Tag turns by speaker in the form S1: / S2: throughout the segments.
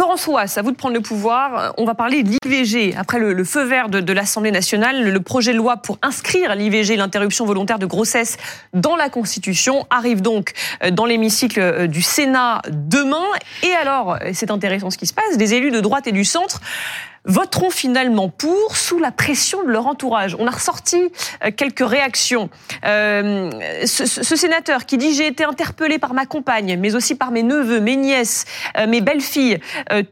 S1: Florence Ouas, à vous de prendre le pouvoir. On va parler de l'IVG. Après le, feu vert de, l'Assemblée nationale, le, projet de loi pour inscrire l'IVG, l'interruption volontaire de grossesse, dans la Constitution arrive donc euh, dans l'hémicycle euh, du Sénat demain. Et alors, c'est intéressant ce qui se passe, des élus de droite et du centre voteront finalement pour sous la pression de leur entourage. On a ressorti euh, quelques réactions. Euh, ce, sénateur qui dit j'ai été interpellé par ma compagne, mais aussi par mes neveux, mes nièces, euh, mes belles-filles.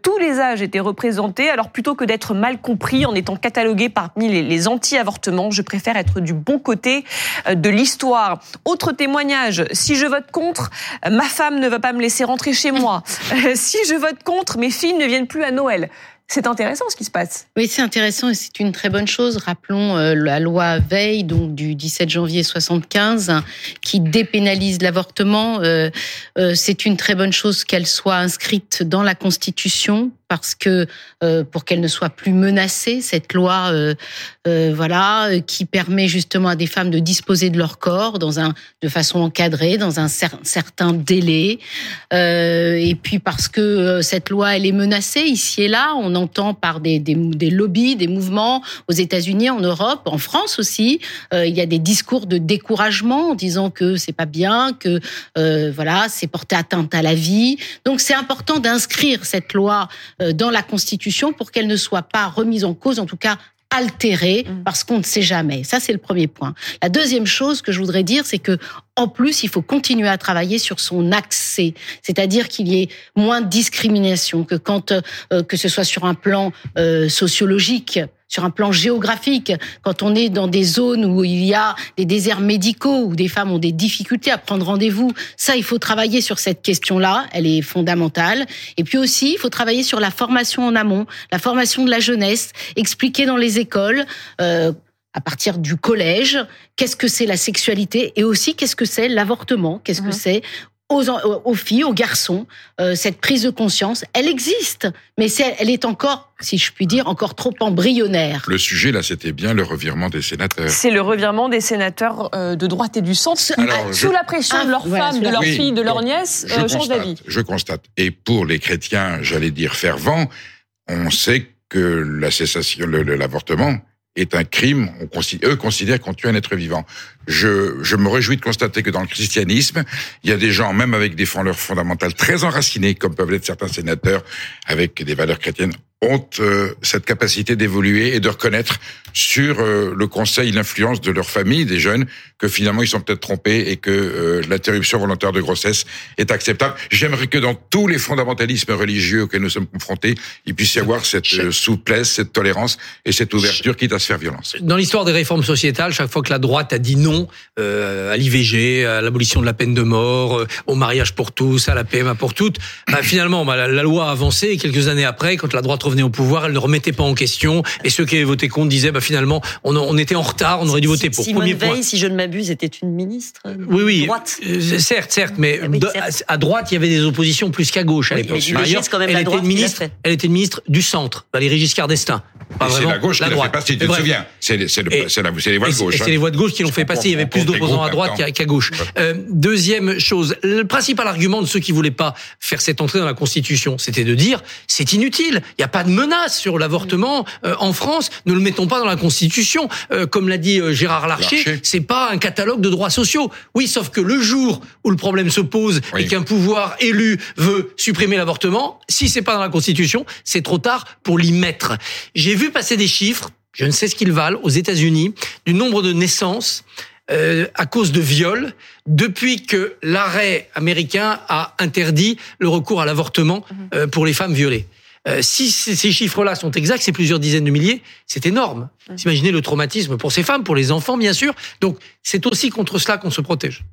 S1: tous les âges étaient représentés. Alors plutôt que d'être mal compris en étant catalogué parmi les, les anti-avortements, je préfère être du bon côté de l'histoire. Autre témoignage, si je vote contre, ma femme ne va pas me laisser rentrer chez moi. si je vote contre, mes filles ne viennent plus à Noël. C'est intéressant ce qui se passe.
S2: Oui, c'est intéressant et c'est une très bonne chose. Rappelons euh, la loi Veil, donc du 17 janvier 75, qui dépénalise l'avortement. Euh, euh, c'est une très bonne chose qu'elle soit inscrite dans la Constitution parce que euh, pour qu'elle ne soit plus menacée, cette loi, euh, euh, voilà, qui permet justement à des femmes de disposer de leur corps de façon encadrée, dans un certain délai, et puis parce que cette loi, elle est menacée ici et là, on entend par des, des, des lobbies, des mouvements aux États-Unis, en Europe, en France aussi, il y a des discours de découragement en disant que c'est pas bien, que voilà, c'est porter atteinte à la vie. Donc c'est important d'inscrire cette loi dans la Constitution pour qu'elle ne soit pas remise en cause, en tout cas altérée, mm. parce qu'on ne sait jamais. Ça, c'est le premier point. La deuxième chose que je voudrais dire, c'est que en plus, il faut continuer à travailler sur son accès, c'est-à-dire qu'il y ait moins de discrimination, que quand euh, que ce soit sur un plan euh, sociologique, sur un plan géographique, quand on est dans des zones où il y a des déserts médicaux, où des femmes ont des difficultés à prendre rendez-vous, ça, il faut travailler sur cette question-là, elle est fondamentale. Et puis aussi, il faut travailler sur la formation en amont, la formation de la jeunesse, expliquer dans les écoles. Euh, à partir du collège, qu'est-ce que c'est la sexualité et aussi qu'est-ce que c'est l'avortement, qu'est-ce que mhm. c'est aux, aux, filles, aux garçons, euh, cette prise de conscience, elle existe, mais elle est encore, si je puis dire, encore trop embryonnaire.
S3: Le sujet, là, c'était bien le revirement des sénateurs.
S1: C'est le revirement des sénateurs euh, de droite et du centre, sous la pression de leurs femmes, de leurs filles, de leurs nièces, euh, change d'avis.
S3: Je constate. Et pour les chrétiens, j'allais dire fervents, on sait que la cessation, l'avortement est un crime. On eux considèrent qu'on tue un être vivant. Je, je me réjouis de constater que dans le christianisme, il y a des gens, même avec des valeurs fondamentales très enracinées, comme peuvent l'être certains sénateurs, avec des valeurs chrétiennes, ont euh, cette capacité d'évoluer et de reconnaître sur euh, le conseil l'influence de leur famille, des jeunes, que finalement ils sont peut-être trompés et que euh, l'interruption volontaire de grossesse est acceptable. J'aimerais que dans tous les fondamentalismes religieux auxquels nous sommes confrontés, il puisse y avoir cette souplesse, cette tolérance et cette ouverture quitte à se faire violence.
S4: Dans l'histoire des réformes sociétales, chaque fois que la droite a dit non à l'IVG, à l'abolition de la peine de mort, au mariage pour tous, à la PMA pour toutes, bah, finalement bah, la, la, loi a avancé et quelques années après, quand la droite revenait au pouvoir, elle ne remettait pas en question. Et ceux qui avaient voté contre disaient, bah, finalement, on, on était en retard, on aurait dû voter pour.
S2: Simone Premier Veil, si je ne m'abuse, était une ministre. Euh,
S4: oui, oui. Droite. Euh, certes, certes, mais ah à droite, il y avait des oppositions plus qu'à gauche à l'époque. elle, était une ministre, elle était ministre du centre, Valérie Giscard d'Estaing.
S3: C'est la gauche qui l'a fait passer, tu te souviens. C'est les voix de gauche.
S4: C'est les voix de gauche qui l'ont fait passer. Il y avait plus d'opposants à droite qu'à gauche. Euh, deuxième chose, le principal argument de ceux qui voulaient pas faire cette entrée dans la Constitution, c'était de dire c'est inutile. Il n'y a pas de menace sur l'avortement euh, en France. Ne le mettons pas dans la Constitution. Euh, comme l'a dit Gérard Larcher, c'est pas un catalogue de droits sociaux. Oui, sauf que le jour où le problème se pose et qu'un pouvoir élu veut supprimer l'avortement, si c'est pas dans la Constitution, c'est trop tard pour l'y mettre. J'ai vu passer des chiffres, je ne sais ce qu'ils valent, aux États-Unis, du nombre de naissances euh, à cause de viols depuis que l'arrêt américain a interdit le recours à l'avortement mhm. euh, pour les femmes violées. Euh, si ces chiffres-là sont exacts, c'est plusieurs dizaines de milliers, c'est énorme. Mhm. Imaginez le traumatisme pour ces femmes, pour les enfants, bien sûr. Donc, c'est aussi contre cela qu'on se protège.